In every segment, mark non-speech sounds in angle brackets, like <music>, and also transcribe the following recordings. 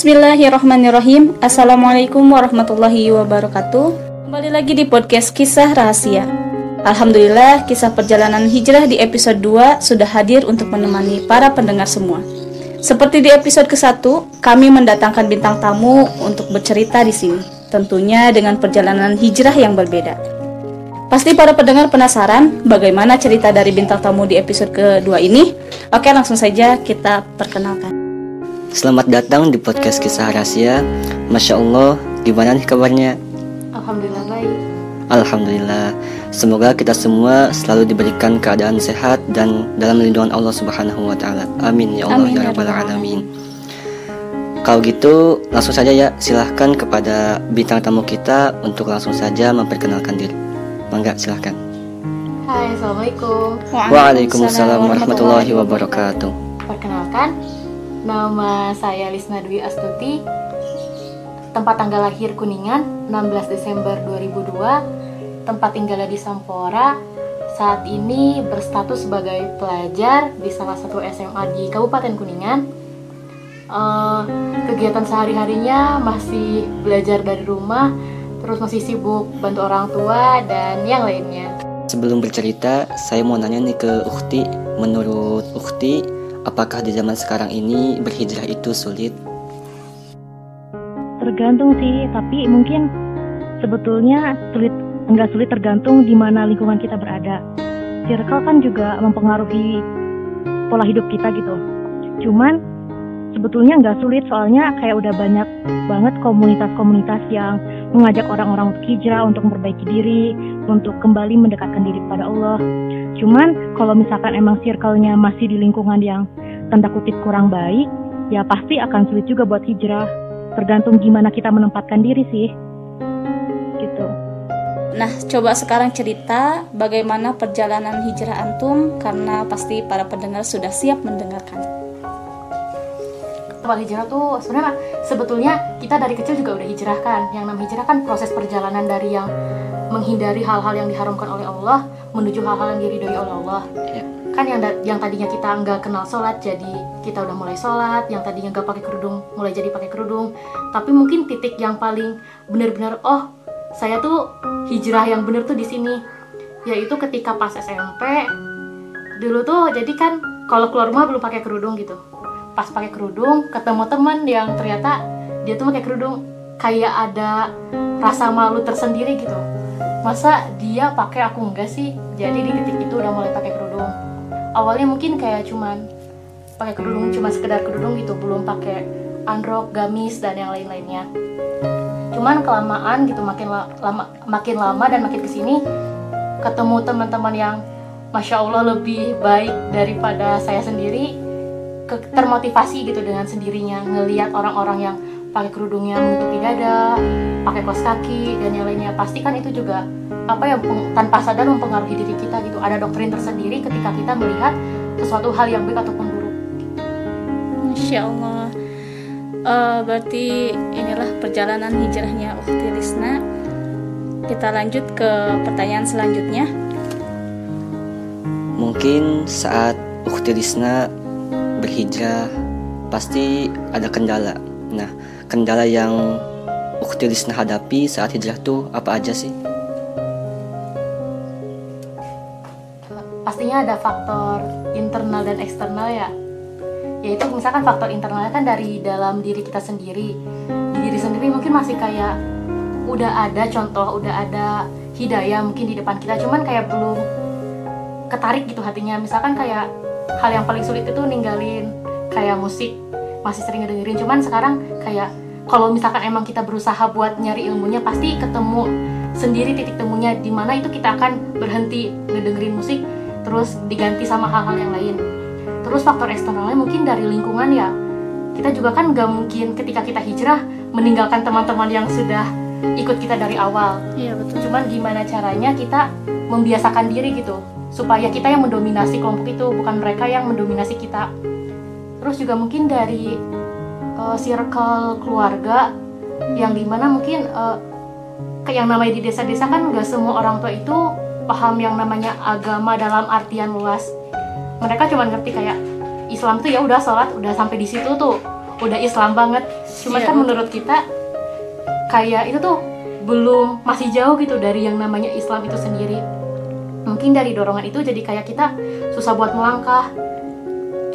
Bismillahirrahmanirrahim. Assalamualaikum warahmatullahi wabarakatuh. Kembali lagi di podcast Kisah Rahasia. Alhamdulillah kisah perjalanan hijrah di episode 2 sudah hadir untuk menemani para pendengar semua. Seperti di episode ke-1, kami mendatangkan bintang tamu untuk bercerita di sini. Tentunya dengan perjalanan hijrah yang berbeda. Pasti para pendengar penasaran bagaimana cerita dari bintang tamu di episode kedua ini? Oke, langsung saja kita perkenalkan. Selamat datang di podcast kisah rahasia. Masya Allah, gimana nih kabarnya? Alhamdulillah baik. Alhamdulillah. Semoga kita semua selalu diberikan keadaan sehat dan dalam lindungan Allah Subhanahu wa taala. Amin ya Allah Amin, ya ya rabbal Rabbal alamin. Kalau gitu, langsung saja ya silahkan kepada bintang tamu kita untuk langsung saja memperkenalkan diri. Mangga silahkan. Hai, Assalamualaikum. Waalaikumsalam warahmatullahi wabarakatuh. Perkenalkan, nama saya Lisna Dwi Astuti. Tempat tanggal lahir Kuningan, 16 Desember 2002. Tempat tinggalnya di Sampora. Saat ini berstatus sebagai pelajar di salah satu SMA di Kabupaten Kuningan. Eh, kegiatan sehari-harinya masih belajar dari rumah, terus masih sibuk bantu orang tua dan yang lainnya. Sebelum bercerita, saya mau nanya nih ke Ukti. Menurut Ukti, apakah di zaman sekarang ini berhijrah itu sulit? Tergantung sih, tapi mungkin sebetulnya sulit enggak sulit tergantung di mana lingkungan kita berada. Circle kan juga mempengaruhi pola hidup kita gitu. Cuman sebetulnya nggak sulit soalnya kayak udah banyak banget komunitas-komunitas yang mengajak orang-orang untuk hijrah, untuk memperbaiki diri, untuk kembali mendekatkan diri kepada Allah. Cuman kalau misalkan emang circle-nya masih di lingkungan yang tanda kutip kurang baik, ya pasti akan sulit juga buat hijrah. Tergantung gimana kita menempatkan diri sih. Gitu. Nah, coba sekarang cerita bagaimana perjalanan hijrah antum karena pasti para pendengar sudah siap mendengarkan. awal hijrah tuh sebenarnya sebetulnya kita dari kecil juga udah hijrah kan yang namanya hijrah kan proses perjalanan dari yang menghindari hal-hal yang diharamkan oleh Allah menuju hal-hal yang diridhoi oleh Allah. Ya. kan yang yang tadinya kita nggak kenal sholat jadi kita udah mulai sholat yang tadinya nggak pakai kerudung mulai jadi pakai kerudung. Tapi mungkin titik yang paling benar-benar oh saya tuh hijrah yang bener tuh di sini. Yaitu ketika pas SMP dulu tuh jadi kan kalau keluar rumah belum pakai kerudung gitu. Pas pakai kerudung ketemu temen yang ternyata dia tuh pakai kerudung. Kayak ada rasa malu tersendiri gitu masa dia pakai aku enggak sih? Jadi di titik itu udah mulai pakai kerudung. Awalnya mungkin kayak cuman pakai kerudung cuma sekedar kerudung gitu belum pakai androk gamis dan yang lain-lainnya. Cuman kelamaan gitu makin la- lama makin lama dan makin ke sini ketemu teman-teman yang masya allah lebih baik daripada saya sendiri termotivasi gitu dengan sendirinya ngelihat orang-orang yang pakai kerudungnya menutupi dada, pakai kaos kaki dan yang lainnya. Pasti kan itu juga apa ya tanpa sadar mempengaruhi diri kita gitu. Ada doktrin tersendiri ketika kita melihat sesuatu hal yang baik ataupun buruk. Masya Allah. Eh, berarti inilah perjalanan hijrahnya Ukti Risna. Kita lanjut ke pertanyaan selanjutnya. Mungkin saat Ukti Risna berhijrah pasti ada kendala. Nah, kendala yang Ukti Risna hadapi saat hijrah tuh apa aja sih? Pastinya ada faktor internal dan eksternal ya. Yaitu misalkan faktor internalnya kan dari dalam diri kita sendiri. Di diri sendiri mungkin masih kayak udah ada contoh, udah ada hidayah mungkin di depan kita, cuman kayak belum ketarik gitu hatinya. Misalkan kayak hal yang paling sulit itu ninggalin kayak musik masih sering ngedengerin. Cuman sekarang kayak kalau misalkan emang kita berusaha buat nyari ilmunya pasti ketemu sendiri titik temunya di mana itu kita akan berhenti ngedengerin musik terus diganti sama hal-hal yang lain. Terus faktor eksternalnya mungkin dari lingkungan ya. Kita juga kan gak mungkin ketika kita hijrah meninggalkan teman-teman yang sudah ikut kita dari awal. Iya betul. cuman gimana caranya kita membiasakan diri gitu supaya kita yang mendominasi kelompok itu bukan mereka yang mendominasi kita terus juga mungkin dari uh, circle keluarga yang di mana mungkin uh, kayak yang namanya di desa-desa kan nggak semua orang tua itu paham yang namanya agama dalam artian luas. Mereka cuma ngerti kayak Islam tuh ya udah sholat udah sampai di situ tuh udah Islam banget. Cuman Iya, kan menurut kita kayak itu tuh belum masih jauh gitu dari yang namanya Islam itu sendiri. Mungkin dari dorongan itu jadi kayak kita susah buat melangkah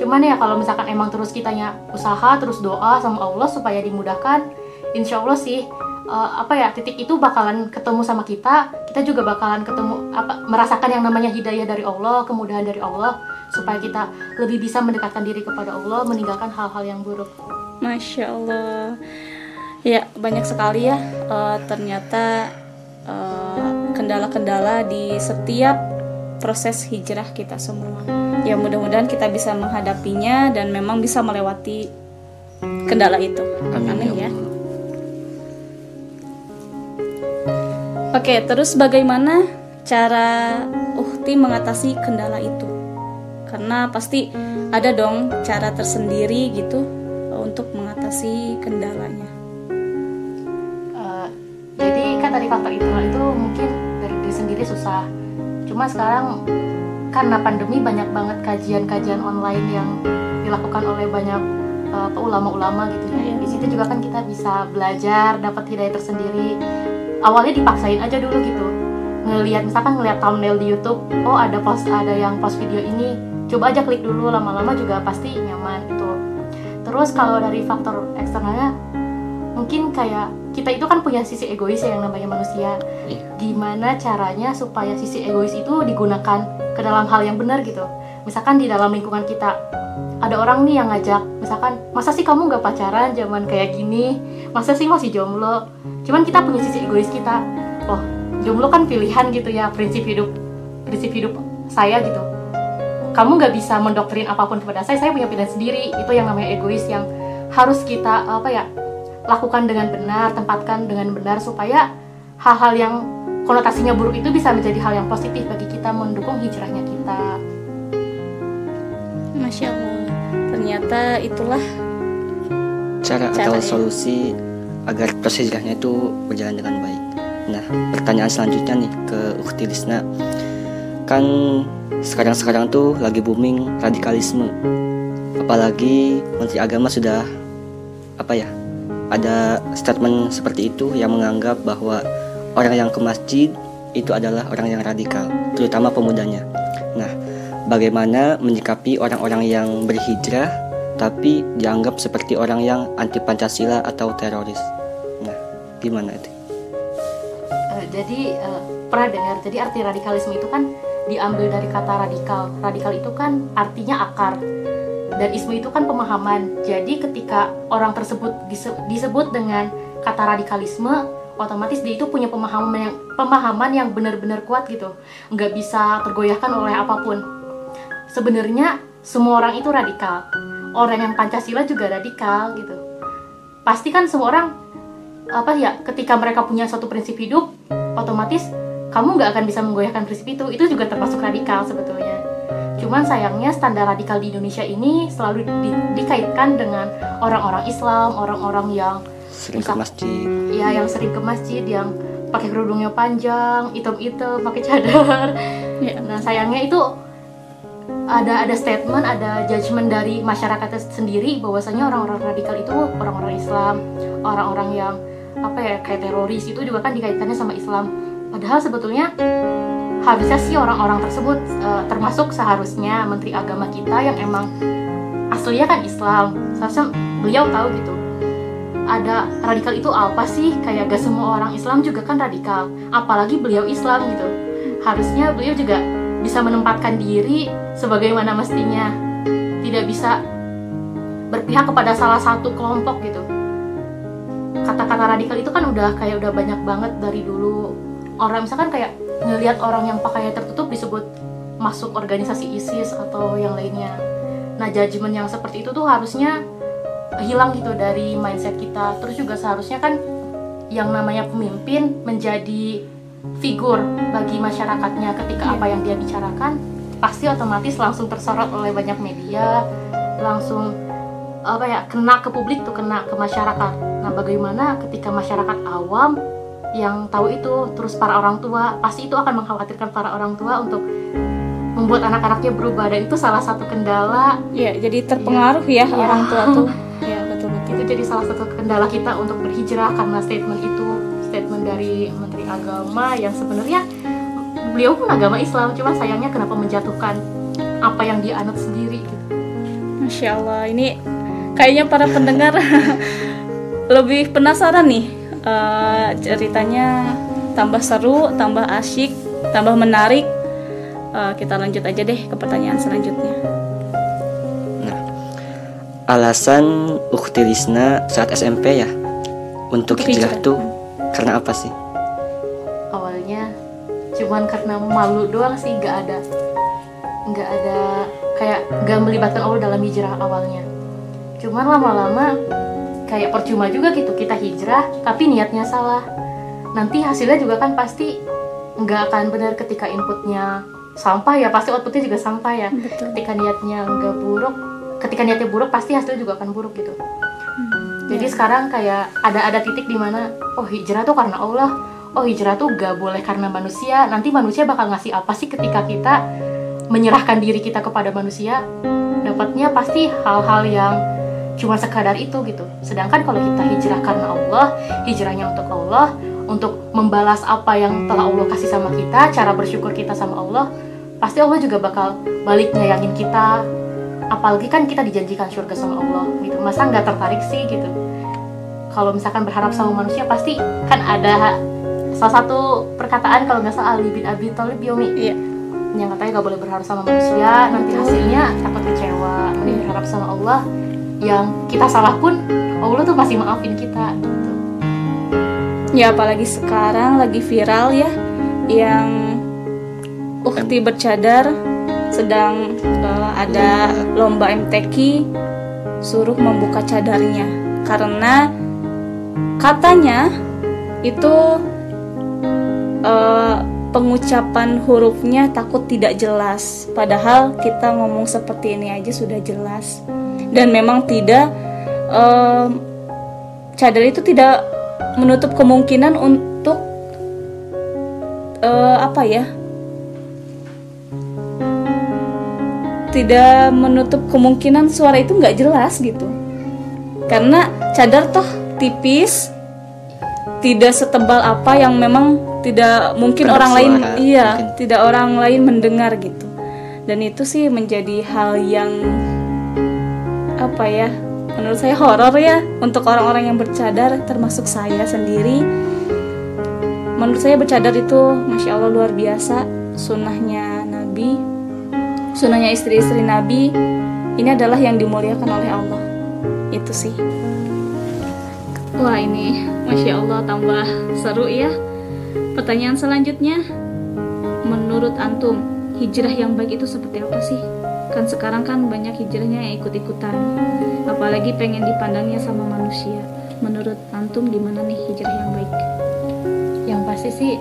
cuman ya kalau misalkan emang terus kitanya usaha terus doa sama Allah supaya dimudahkan insya Allah sih eh, apa ya titik itu bakalan ketemu sama kita kita juga bakalan ketemu apa merasakan yang namanya hidayah dari Allah kemudahan dari Allah supaya kita lebih bisa mendekatkan diri kepada Allah meninggalkan hal-hal yang buruk Masya Allah. Ya, banyak sekali ya eh, ternyata eh, kendala-kendala di setiap proses hijrah kita semua. Ya, mudah-mudahan kita bisa menghadapinya dan memang bisa melewati kendala itu. Amin ya. Oke, terus bagaimana cara Uhti mengatasi kendala itu? Karena pasti ada dong cara tersendiri gitu eh, untuk mengatasi kendalanya. Eh, jadi kan tadi faktor itu itu mungkin dari diri sendiri susah cuma sekarang karena pandemi banyak banget kajian-kajian online yang dilakukan oleh banyak eh, ulama-ulama gitu ya di situ juga kan kita bisa belajar dapat hidayah tersendiri. Awalnya dipaksain aja dulu gitu. Ngelihat misalkan ngelihat thumbnail di YouTube oh ada post ada yang post video ini coba aja klik dulu. Lama-lama juga pasti nyaman gitu. Terus kalau dari faktor eksternalnya mungkin kayak kita itu kan punya sisi egois ya yang namanya manusia. Iya. gimana caranya supaya sisi egois itu digunakan ke dalam hal yang benar gitu? Misalkan di dalam lingkungan kita ada orang nih yang ngajak misalkan masa sih kamu nggak pacaran zaman kayak gini? Masa sih masih jomblo? Cuman kita punya sisi egois kita. Oh jomblo kan pilihan gitu ya prinsip hidup prinsip hidup saya gitu. Kamu nggak bisa mendoktrin apa pun kepada saya saya punya pilihan sendiri. Itu yang namanya egois yang harus kita apa ya lakukan dengan benar tempatkan dengan benar supaya hal-hal yang konotasinya buruk itu bisa menjadi hal yang positif bagi kita mendukung hijrahnya kita Masya Allah. Ternyata itulah cara atau Caranya. solusi agar proses hijrahnya itu berjalan dengan baik. Nah, pertanyaan selanjutnya nih ke Ukti Lisna. Kan sekarang-sekarang tuh lagi booming radikalisme. Apalagi Menteri Agama sudah apa ya? Ada statement seperti itu yang menganggap bahwa orang yang ke masjid itu adalah orang yang radikal, terutama pemudanya. Nah, bagaimana menyikapi orang-orang yang berhijrah tapi dianggap seperti orang yang anti Pancasila atau teroris. Nah, gimana itu? Eh, jadi eh, pernah dengar jadi arti radikalisme itu kan diambil dari kata radikal radikal itu kan artinya akar dan ismu itu kan pemahaman. Jadi ketika orang tersebut dise- disebut dengan kata radikalisme otomatis dia itu punya pemahaman yang pemahaman yang benar-benar kuat gitu. Nggak bisa tergoyahkan oleh apa pun. Sebenarnya semua orang itu radikal. Orang yang pancasila juga radikal gitu. Pasti kan semua orang apa ya ketika mereka punya satu prinsip hidup otomatis kamu nggak akan bisa menggoyahkan prinsip itu. Itu juga termasuk radikal sebetulnya cuman sayangnya standar radikal di Indonesia ini selalu di- dikaitkan dengan orang-orang Islam orang-orang yang Sering ke Bisa. masjid. ya yang sering ke masjid yang pakai kerudungnya panjang item-item pakai cadar ya, Nah sayangnya itu ada ada statement, ada judgement dari masyarakat sendiri bahwasanya orang-orang radikal itu orang-orang Islam, orang-orang yang apa ya kayak teroris itu juga kan dikaitkannya sama Islam. Padahal sebetulnya harusnya sih orang-orang tersebut eh, termasuk seharusnya Menteri Agama kita yang emang aslinya kan Islam. Seharusnya beliau tahu gitu. Ada radikal itu apa sih? Kayak gak semua orang Islam juga kan radikal. Apalagi beliau Islam gitu. Harusnya beliau juga bisa menempatkan diri sebagaimana mestinya tidak bisa berpihak kepada salah satu kelompok gitu kata-kata radikal itu kan udah kayak udah banyak banget dari dulu orang misalkan kayak ngelihat orang yang pakaian tertutup disebut masuk organisasi ISIS atau yang lainnya. Nah judgement yang seperti itu tuh harusnya hilang gitu dari mindset kita. Terus juga seharusnya kan yang namanya pemimpin menjadi figur bagi masyarakatnya. Ketika apa yang dia bicarakan pasti otomatis langsung tersorot oleh banyak media langsung apa ya kena ke publik tuh kena ke masyarakat. Nah bagaimana ketika masyarakat awam yang tahu itu terus para orang tua pasti itu akan mengkhawatirkan para orang tua untuk membuat anak-anaknya berubah dan itu salah satu kendala ya, jadi terpengaruh ya Iya. orang tua tuh. <laughs> Ya, betul betul. itu jadi salah satu kendala kita untuk berhijrah karena statement itu statement dari Menteri Agama yang sebenarnya beliau pun agama Islam cuma sayangnya kenapa menjatuhkan apa yang dia anut sendiri gitu. Masya Allah, ini kayaknya para pendengar <laughs> lebih penasaran nih uh, ceritanya tambah seru, tambah asyik, tambah menarik. Uh, kita lanjut aja deh ke pertanyaan selanjutnya. Nah, alasan Ukti Lisna saat SMP ya untuk hijrah tuh karena apa sih? Awalnya cuman karena malu doang sih, nggak ada nggak ada kayak nggak melibatkan Allah dalam hijrah awalnya. Cuman lama-lama kayak percuma juga gitu kita hijrah tapi niatnya salah nanti hasilnya juga kan pasti nggak akan benar ketika inputnya sampah ya pasti outputnya juga sampah ya Betul. ketika niatnya nggak buruk ketika niatnya buruk pasti hasilnya juga akan buruk gitu Hmm, jadi ya. sekarang kayak ada ada titik di mana oh hijrah tuh karena Allah oh hijrah tuh gak boleh karena manusia nanti manusia bakal ngasih apa sih ketika kita menyerahkan diri kita kepada manusia dapatnya pasti hal-hal yang cuma sekadar itu gitu. Sedangkan kalau kita hijrah karena Allah hijrahnya untuk Allah untuk membalas apa yang telah Allah kasih sama kita cara bersyukur kita sama Allah pasti Allah juga bakal balik nyayangin kita. Apalagi kan kita dijanjikan surga sama Allah gitu. Masa nggak tertarik sih gitu? Kalau misalkan berharap sama manusia pasti kan ada salah satu perkataan kalau nggak salah Ali bin Abi Thalib Yomi Iya. yang katanya nggak boleh berharap sama manusia nanti hasilnya takut kecewa. Mending berharap sama Allah yang kita salah pun Allah tuh masih maafin kita gitu. Ya apalagi sekarang lagi viral ya yang ukti bercadar sedang uh, ada lomba MTQ suruh membuka cadarnya. Karena katanya itu uh, pengucapan hurufnya takut tidak jelas. Padahal kita ngomong seperti ini aja sudah jelas dan memang tidak um, cadar itu tidak menutup kemungkinan untuk eh, apa ya? Tidak menutup kemungkinan suara itu nggak jelas gitu. Karena cadar toh tipis tidak setebal apa yang memang tidak mungkin orang lain suara, iya mungkin. tidak orang lain mendengar gitu. Dan itu sih menjadi hal yang apa ya? Menurut saya horor ya untuk orang-orang yang bercadar termasuk saya sendiri. Menurut saya bercadar itu masya Allah luar biasa. Sunnahnya Nabi sunnahnya istri-istri Nabi ini adalah yang dimuliakan oleh Allah. Itu sih. Wah ini masya Allah tambah seru ya. Pertanyaan selanjutnya menurut antum hijrah yang baik itu seperti apa sih kan sekarang kan banyak hijrahnya yang ikut-ikutan. Apalagi pengen dipandangnya sama manusia. Menurut antum gimana nih hijrah yang baik? Yang pasti sih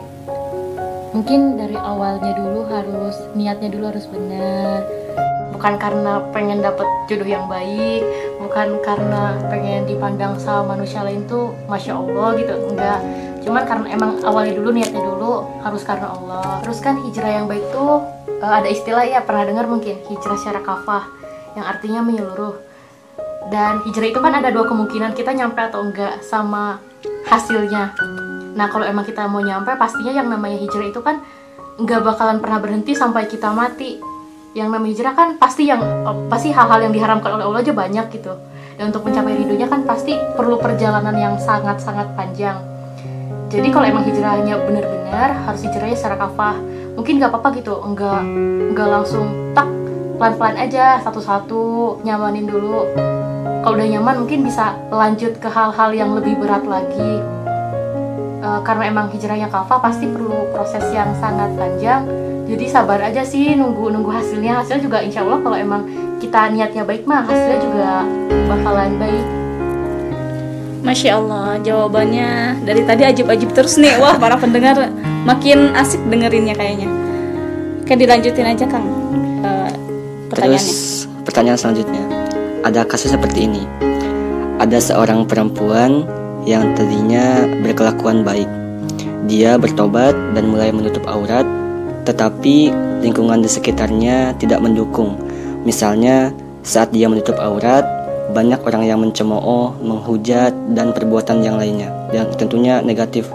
mungkin dari awalnya dulu harus niatnya dulu harus benar. Bukan karena pengen dapet jodoh yang baik bukan karena pengen dipandang sama manusia lain tuh masya allah gitu. Enggak. Cuman karena emang awalnya dulu niatnya dulu harus karena Allah. Terus kan hijrah yang baik tuh eh, ada istilah ya pernah dengar mungkin? Hijrah secara kafah yang artinya menyeluruh. Dan hijrah itu kan ada dua kemungkinan kita nyampe atau enggak sama hasilnya. Nah kalau emang kita mau nyampe pastinya yang namanya hijrah itu kan nggak bakalan pernah berhenti sampai kita mati. Yang namanya hijrah kan pasti yang pasti hal-hal yang diharamkan oleh Allah aja banyak gitu. Dan untuk mencapai ridhonya kan pasti perlu perjalanan yang sangat-sangat panjang. Jadi kalau emang hijrahnya benar-benar harus hijrahnya secara kafah mungkin nggak apa-apa gitu enggak nggak langsung tak pelan-pelan aja satu-satu nyamanin dulu. Kalau udah nyaman mungkin bisa lanjut ke hal-hal yang lebih berat lagi. Eh, karena emang hijrahnya kafah pasti perlu proses yang sangat panjang. Jadi sabar aja sih nunggu nunggu hasilnya. Hasil juga insya Allah kalau emang kita niatnya baik mah hasilnya juga bakalan baik Masya Allah jawabannya dari tadi ajib-ajib terus nih wah para pendengar makin asik dengerinnya kayaknya Oke dilanjutin aja Kang Eh, pertanyaannya Terus pertanyaan selanjutnya, ada kasus seperti ini. Ada seorang perempuan yang tadinya berkelakuan baik. Dia bertobat dan mulai menutup aurat, tetapi lingkungan di sekitarnya tidak mendukung. Misalnya, saat dia menutup aurat, banyak orang yang mencemooh, menghujat, dan perbuatan yang lainnya yang tentunya negatif.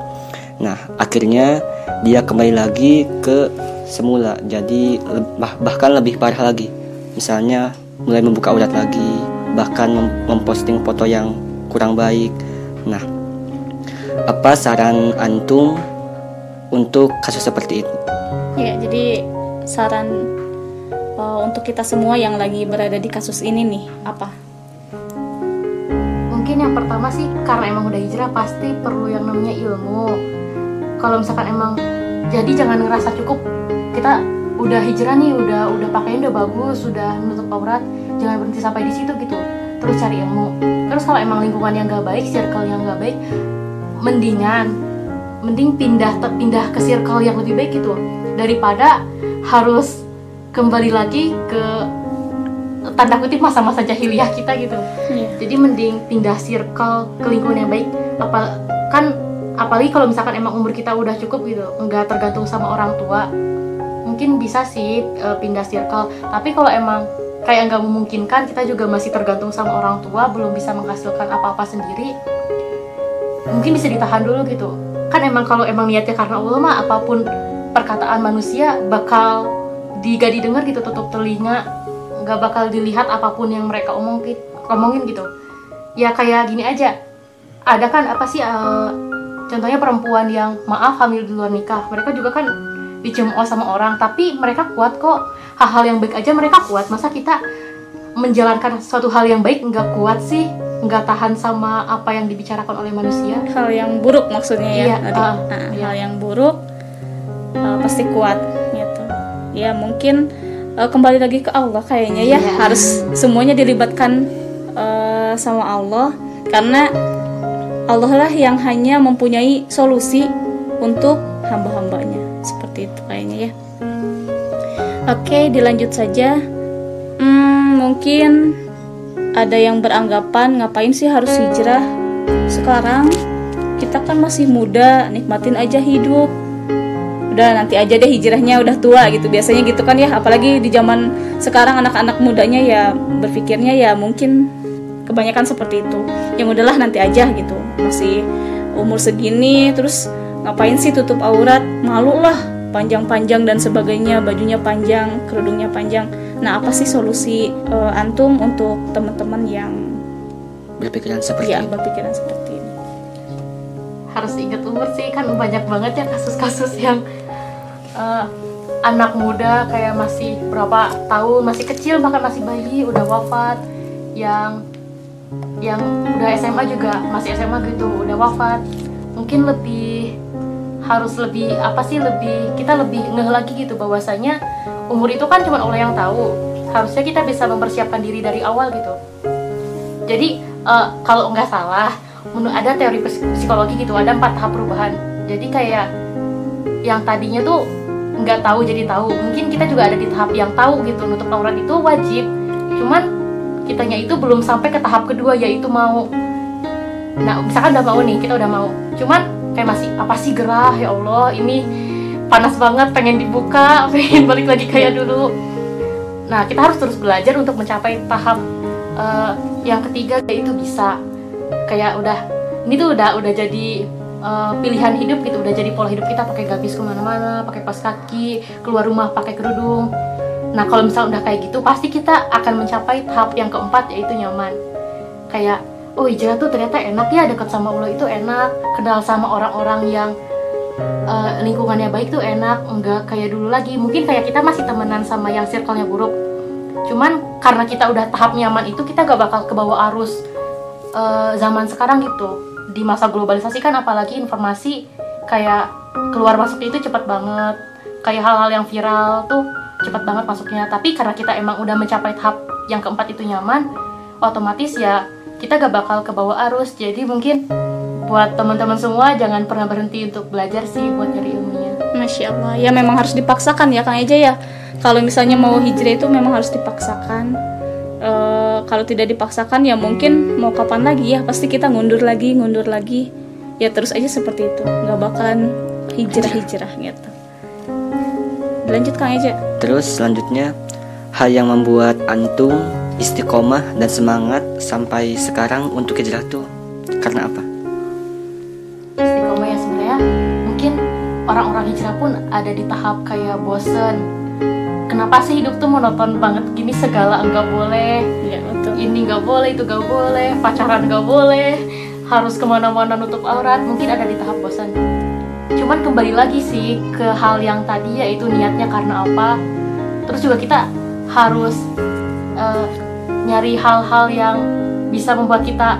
Nah, akhirnya dia kembali lagi ke semula, jadi bah bahkan lebih parah lagi. Misalnya mulai membuka aurat lagi, bahkan mem memposting foto yang kurang baik. Nah, apa saran antum untuk kasus seperti itu? Ya, jadi saran uh, untuk kita semua yang lagi berada di kasus ini nih apa? Mungkin yang pertama sih karena emang udah hijrah pasti perlu yang namanya ilmu. Kalau misalkan emang jadi jangan ngerasa cukup. Kita udah hijrah nih udah udah pakaian udah bagus sudah nutup aurat jangan berhenti sampai di situ gitu. Terus cari ilmu. Terus kalau emang lingkungan yang gak baik circle yang gak baik mendingan mending pindah pindah ke circle yang lebih baik gitu. Daripada harus kembali lagi ke tanda kutip masa-masa jahiliyah kita gitu. Iya. jadi mending pindah circle ke lingkungan yang baik. Apa kan apalagi kalau misalkan emang umur kita udah cukup gitu nggak tergantung sama orang tua mungkin bisa sih eh, pindah circle. Tapi kalau emang kayak nggak memungkinkan kita juga masih tergantung sama orang tua belum bisa menghasilkan apa-apa sendiri mungkin bisa ditahan dulu gitu. Kan emang kalau emang niatnya karena Allah mah apa pun perkataan manusia bakal di gak didengar gitu tutup telinga nggak bakal dilihat apa pun yang mereka omongin ngomongin gitu. Ya kayak gini aja. Ada kan apa sih eh, contohnya perempuan yang maaf hamil di luar nikah. Mereka juga kan dicemooh sama orang tapi mereka kuat kok. Hal-hal yang baik aja mereka kuat. Masa kita menjalankan suatu hal yang baik nggak kuat sih? Nggak tahan sama apa yang dibicarakan oleh manusia? Hal yang buruk maksudnya ya Iya, tadi. ah, Nah, iya. Hal yang buruk uh, pasti kuat gitu. Ya mungkin uh, kembali lagi ke Allah kayaknya ya Iya. harus semuanya dilibatkan uh, sama Allah karena Allah lah yang hanya mempunyai solusi untuk hamba-hambanya seperti itu kayaknya ya. Oke, dilanjut saja. Hmm, mungkin ada yang beranggapan ngapain sih harus hijrah sekarang kita kan masih muda nikmatin aja hidup udah nanti aja deh hijrahnya udah tua gitu. Biasanya gitu kan ya apalagi di zaman sekarang anak-anak mudanya ya berpikirnya ya mungkin kebanyakan seperti itu. Yang udahlah nanti aja gitu. Masih umur segini terus ngapain sih tutup aurat? Malu lah panjang-panjang dan sebagainya bajunya panjang kerudungnya panjang. Nah apa sih solusi eh, antum untuk teman-teman yang Berpikiran seperti ya itu. berpikiran seperti ini. Harus ingat umur sih kan banyak banget ya kasus-kasus yang eh, anak muda kayak masih berapa tahun masih kecil bahkan masih bayi udah wafat. Yang yang udah SMA juga masih SMA gitu udah wafat. Mungkin lebih harus lebih apa sih lebih kita lebih ngeh lagi gitu bahwasanya umur itu kan cuma Allah yang tahu. Harusnya kita bisa mempersiapkan diri dari awal gitu. Jadi eh, kalau nggak salah menurut ada teori psik- psikologi gitu ada empat tahap perubahan. Jadi kayak yang tadinya tuh nggak tahu jadi tahu. Mungkin kita juga ada di tahap yang tahu gitu nutup aurat itu wajib. Cuman kitanya itu belum sampai ke tahap kedua yaitu mau. Nah misalkan udah mau nih kita udah mau. Cuman kayak masih apa sih gerah ya Allah ini panas banget pengen dibuka <laughs> pengen balik lagi kayak dulu. Nah kita harus terus belajar untuk mencapai tahap eh, yang ketiga yaitu bisa. Kayak udah ini tuh udah udah jadi eh, pilihan hidup gitu. Udah jadi pola hidup kita pakai gamis ke mana-mana pakai kaos kaki keluar rumah pakai kerudung. Nah kalau misal udah kayak gitu pasti kita akan mencapai tahap yang keempat yaitu nyaman. Kayak oh hijrah tuh ternyata enak ya dekat sama Allah itu enak. Kenal sama orang-orang yang eh, lingkungannya baik tuh enak. Enggak kayak dulu lagi. Mungkin kayak kita masih temenan sama yang circle-nya buruk. Cuman karena kita udah tahap nyaman itu kita gak bakal ke bawah arus eh, zaman sekarang gitu di masa globalisasi kan apalagi informasi kayak keluar masuk itu cepat banget. Kayak hal-hal yang viral tuh cepat banget masuknya. Tapi karena kita emang udah mencapai tahap yang keempat itu nyaman otomatis ya kita gak bakal ke bawah arus. Jadi mungkin buat teman-teman semua jangan pernah berhenti untuk belajar sih buat nyari ilmunya. Masya Allah, ya memang harus dipaksakan ya Kang Eja ya. Kalau misalnya mau hijrah itu memang harus dipaksakan. Kalau tidak dipaksakan ya mungkin mau kapan lagi ya pasti kita ngundur lagi, ngundur lagi. Ya terus aja seperti itu, nggak bakalan hijrah-hijrah gitu. Lanjut Kang Eja. Terus selanjutnya hal yang membuat antum istiqomah dan semangat sampai sekarang untuk hijrah tuh karena apa? istiqomah ya sebenarnya mungkin orang-orang hijrah pun ada di tahap kayak bosen kenapa sih hidup tuh monoton banget? Gini segala enggak boleh. Ya betul. Ini nggak boleh itu nggak boleh. Pacaran nggak boleh. Harus ke mana-mana nutup aurat. Mungkin ada di tahap bosan. Cuman kembali lagi sih ke hal yang tadi yaitu niatnya karena apa. Terus juga kita harus eh, nyari hal-hal yang bisa membuat kita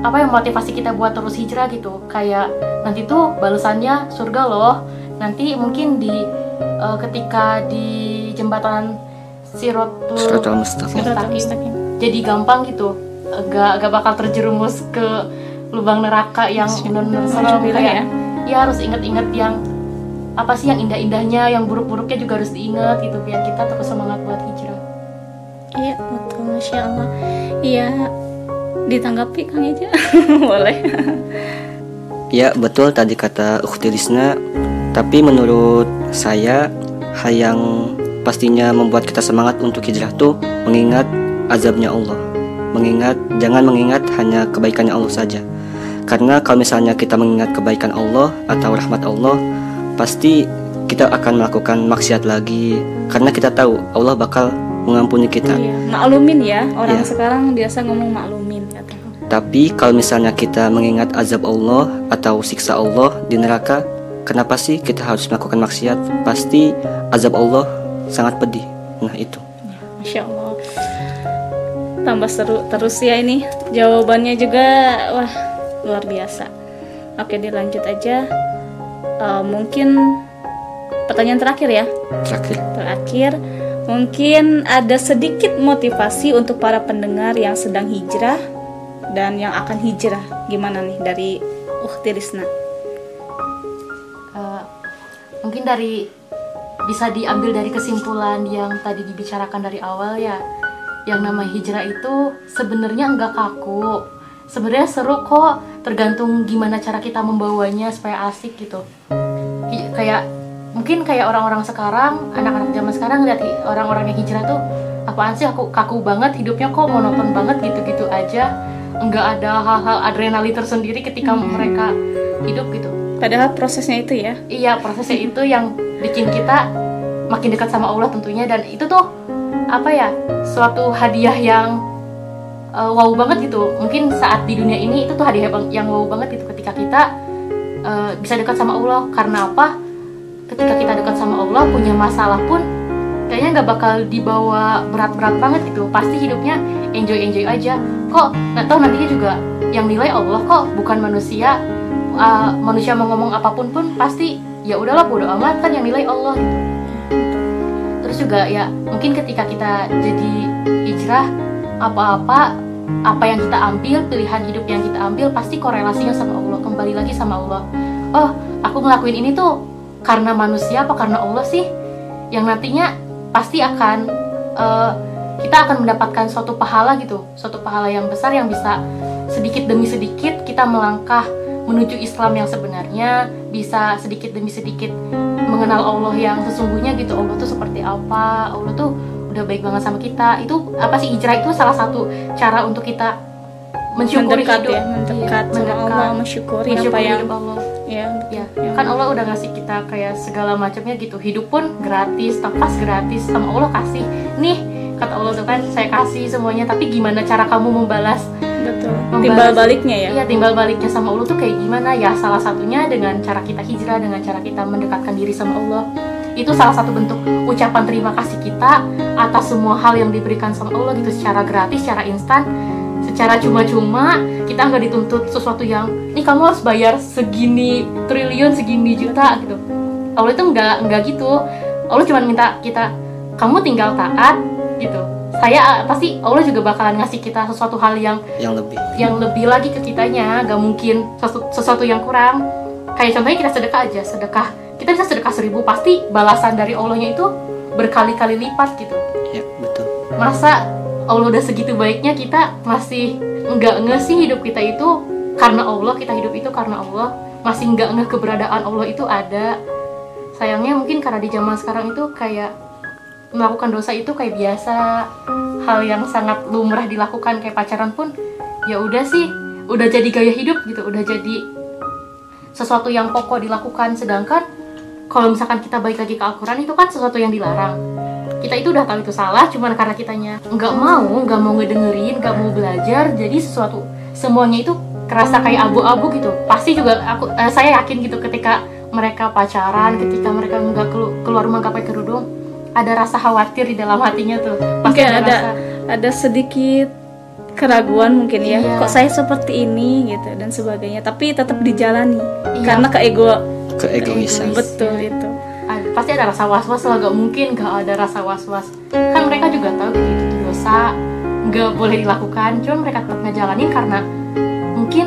apa yang motivasi kita buat terus hijrah gitu. Kayak nanti tuh balasannya surga loh. Nanti mungkin di eh, ketika di jembatan Mustaqim. Mustaqim mustaqim. jadi gampang gitu gak gak bakal terjerumus ke lubang neraka yang benar-benar kayak ya. ya harus inget-inget yang apa sih yang indah-indahnya yang buruk-buruknya juga harus diingat gitu biar kita terus semangat buat hijrah Iya betul, masya Allah. Iya, ditanggapi Kang Eja, <laughs> boleh. Ya betul tadi kata Ukhti Lisna Tapi menurut saya Hal yang pastinya membuat kita semangat untuk hijrah tuh Mengingat azabnya Allah Mengingat, jangan mengingat hanya kebaikannya Allah saja Karena kalau misalnya kita mengingat kebaikan Allah Atau rahmat Allah Pasti kita akan melakukan maksiat lagi Karena kita tahu Allah bakal mengampuni kita Iya, maklumin ya. Orang Iya. sekarang biasa ngomong maklumin. Tapi kalau misalnya kita mengingat azab Allah atau siksa Allah di neraka, kenapa sih kita harus melakukan maksiat? Pasti azab Allah sangat pedih. Nah itu. Masya Allah. Tambah seru terus ya ini. Jawabannya juga wah luar biasa. Oke, dilanjut aja. Eh, mungkin pertanyaan terakhir ya. Terakhir. Terakhir, mungkin ada sedikit motivasi untuk para pendengar yang sedang hijrah dan yang akan hijrah. Gimana nih dari Risna? Mungkin dari bisa diambil dari kesimpulan yang tadi dibicarakan dari awal ya. Yang nama hijrah itu sebenarnya enggak kaku. Sebenarnya seru kok tergantung gimana cara kita membawanya supaya asik gitu. Hi- kayak mungkin kayak orang-orang sekarang anak-anak zaman sekarang lihat orang-orang yang hijrah tuh apaan sih aku kaku banget hidupnya kok monoton banget gitu-gitu aja. Enggak ada hal-hal adrenalin tersendiri ketika mereka hidup gitu Padahal prosesnya itu ya. Iya prosesnya itu yang bikin kita makin dekat sama Allah tentunya. Dan itu tuh apa ya suatu hadiah yang uh, wow banget gitu. Mungkin saat di dunia ini itu tuh hadiah yang wow banget gitu. Ketika kita uh, bisa dekat sama Allah. Karena apa? Ketika kita dekat sama Allah punya masalah pun kayaknya nggak bakal dibawa berat-berat banget gitu. Pasti hidupnya enjoy enjoy aja. Kok nah toh nantinya juga yang nilai Allah kok bukan manusia Uh, manusia mau ngomong apa pun pun pasti ya udahlah bodo amat kan yang nilai Allah gitu. Terus juga ya mungkin ketika kita jadi hijrah apa-apa apa yang kita ambil pilihan hidup yang kita ambil pasti korelasinya sama Allah kembali lagi sama Allah. Oh aku ngelakuin ini tuh karena manusia apa karena Allah sih? Yang nantinya pasti akan eh, kita akan mendapatkan suatu pahala gitu suatu pahala yang besar yang bisa sedikit demi sedikit kita melangkah menuju Islam yang sebenarnya bisa sedikit demi sedikit mengenal Allah yang sesungguhnya gitu. Allah tuh seperti apa? Allah tuh udah baik banget sama kita. Itu apa sih? Hijrah itu salah satu cara untuk kita mensyukuri mendekat hidup. ya, mendekat sama mendekat. Allah, mensyukuri, apa mensyukuri yang hidup Allah. Ya, ya. Ya. kan Allah udah ngasih kita kayak segala macamnya gitu. Hidup pun gratis nafas gratis. Sama Allah kasih. Nih kata Allah tuh kan saya kasih semuanya tapi gimana cara kamu membalas betul. Membalas- Timbal baliknya ya. Iya timbal baliknya sama Allah tuh kayak gimana ya? Salah satunya dengan cara kita hijrah dengan cara kita mendekatkan diri sama Allah. Itu salah satu bentuk ucapan terima kasih kita atas semua hal yang diberikan sama Allah gitu. Secara gratis secara instan secara cuma-cuma kita nggak dituntut sesuatu yang nih kamu harus bayar segini triliun segini juta gitu. Allah itu nggak nggak gitu. Allah cuma minta kita kamu tinggal taat gitu saya pasti Allah juga bakalan ngasih kita sesuatu hal yang Yang lebih. yang lebih lagi ke kitanya. Gak mungkin sesuatu, sesuatu yang kurang. Kayak contohnya kita sedekah aja sedekah. Kita bisa sedekah seribu pasti balasan dari Allahnya itu berkali-kali lipat gitu. Ya betul. masa Allah udah segitu baiknya kita masih nggak ngeh sih hidup kita itu karena Allah kita hidup itu karena Allah. Masih nggak ngeh keberadaan Allah itu ada. Sayangnya mungkin karena di zaman sekarang itu kayak melakukan dosa itu kayak biasa. Hal yang sangat lumrah dilakukan kayak pacaran pun ya udah sih udah jadi gaya hidup gitu udah jadi sesuatu yang pokok dilakukan. Sedangkan kalau misalkan kita balik lagi ke Al-Quran itu kan sesuatu yang dilarang. Kita itu udah tahu itu salah cuman karena kitanya nggak mau nggak mau ngedengerin nggak mau belajar jadi sesuatu semuanya itu kerasa kayak abu-abu gitu. Pasti juga aku eh, saya yakin gitu ketika mereka pacaran ketika mereka nggak kelu- keluar rumah nggak pakai kerudung ada rasa khawatir di dalam hatinya tuh pasti Mungkin ada rasa, ada sedikit keraguan mungkin ya. Iya. Kok saya seperti ini gitu dan sebagainya, tapi tetap dijalani Iya. karena keego Keegoisan. betul itu. ada- pasti ada rasa was-was lah gak mungkin gak ada rasa was-was kan mereka juga tahu gitu itu dosa nggak boleh dilakukan cuma mereka tetap ngejalanin karena mungkin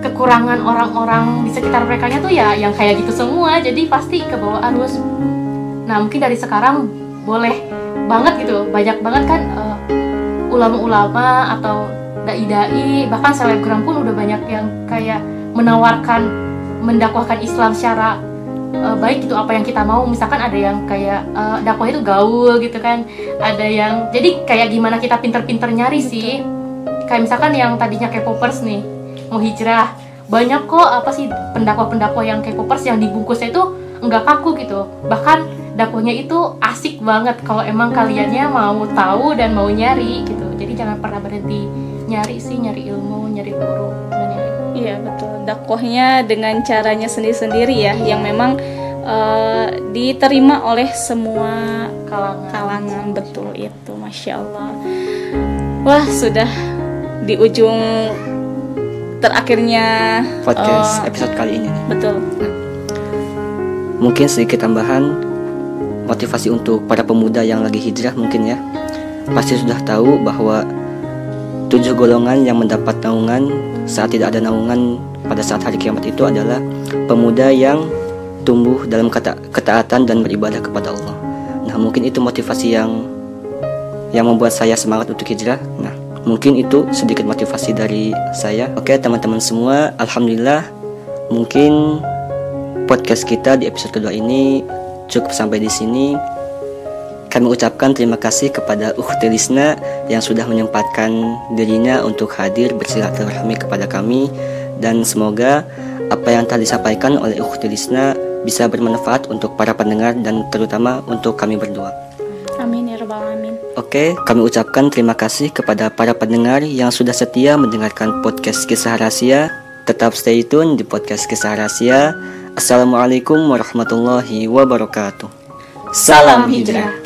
kekurangan orang-orang di sekitar mereka tuh ya yang kayak gitu semua jadi pasti ke bawah arus nah mungkin dari sekarang boleh banget gitu. Banyak banget kan eh, ulama-ulama atau dai-dai bahkan selebgram pun udah banyak yang kayak menawarkan mendakwahkan Islam secara eh, baik gitu apa yang kita mau. Misalkan ada yang kayak eh, dakwah itu gaul gitu kan. Ada yang jadi kayak gimana kita pinter-pinter nyari sih. Kayak misalkan yang tadinya K-popers nih mau hijrah banyak kok apa sih pendakwah-pendakwah yang K-popers yang dibungkusnya itu nggak kaku gitu. Bahkan dakwahnya itu asik banget kalau emang kaliannya mau tahu dan mau nyari gitu jadi jangan pernah berhenti nyari sih nyari ilmu nyari guru dan yang lain. Iya betul. Dakwahnya dengan caranya sendiri-sendiri ya, yang memang eh, diterima oleh semua kalangan kalangan betul itu, masya Allah. Wah sudah di ujung terakhirnya Podcast eh, episode kali ini nih. betul. Mungkin sedikit tambahan motivasi untuk para pemuda yang lagi hijrah mungkin ya. Pasti sudah tahu bahwa tujuh golongan yang mendapat naungan saat tidak ada naungan pada saat hari kiamat itu adalah pemuda yang tumbuh dalam keta- ketaatan dan beribadah kepada Allah. Nah, mungkin itu motivasi yang yang membuat saya semangat untuk hijrah. Nah, mungkin itu sedikit motivasi dari saya. Oke, teman-teman semua, alhamdulillah mungkin podcast kita di episode kedua ini cukup sampai di sini. Kami ucapkan terima kasih kepada Ukhti Lisna yang sudah menyempatkan dirinya untuk hadir bersilaturahmi kepada kami dan semoga apa yang telah disampaikan oleh Ukhti Lisna bisa bermanfaat untuk para pendengar dan terutama untuk kami berdua. Amin ya rabbal alamin. Oke, kami ucapkan terima kasih kepada para pendengar yang sudah setia mendengarkan podcast Kisah Rahasia. Tetap stay tune di podcast Kisah Rahasia. Assalamualaikum warahmatullahi wabarakatuh. Salam hijrah.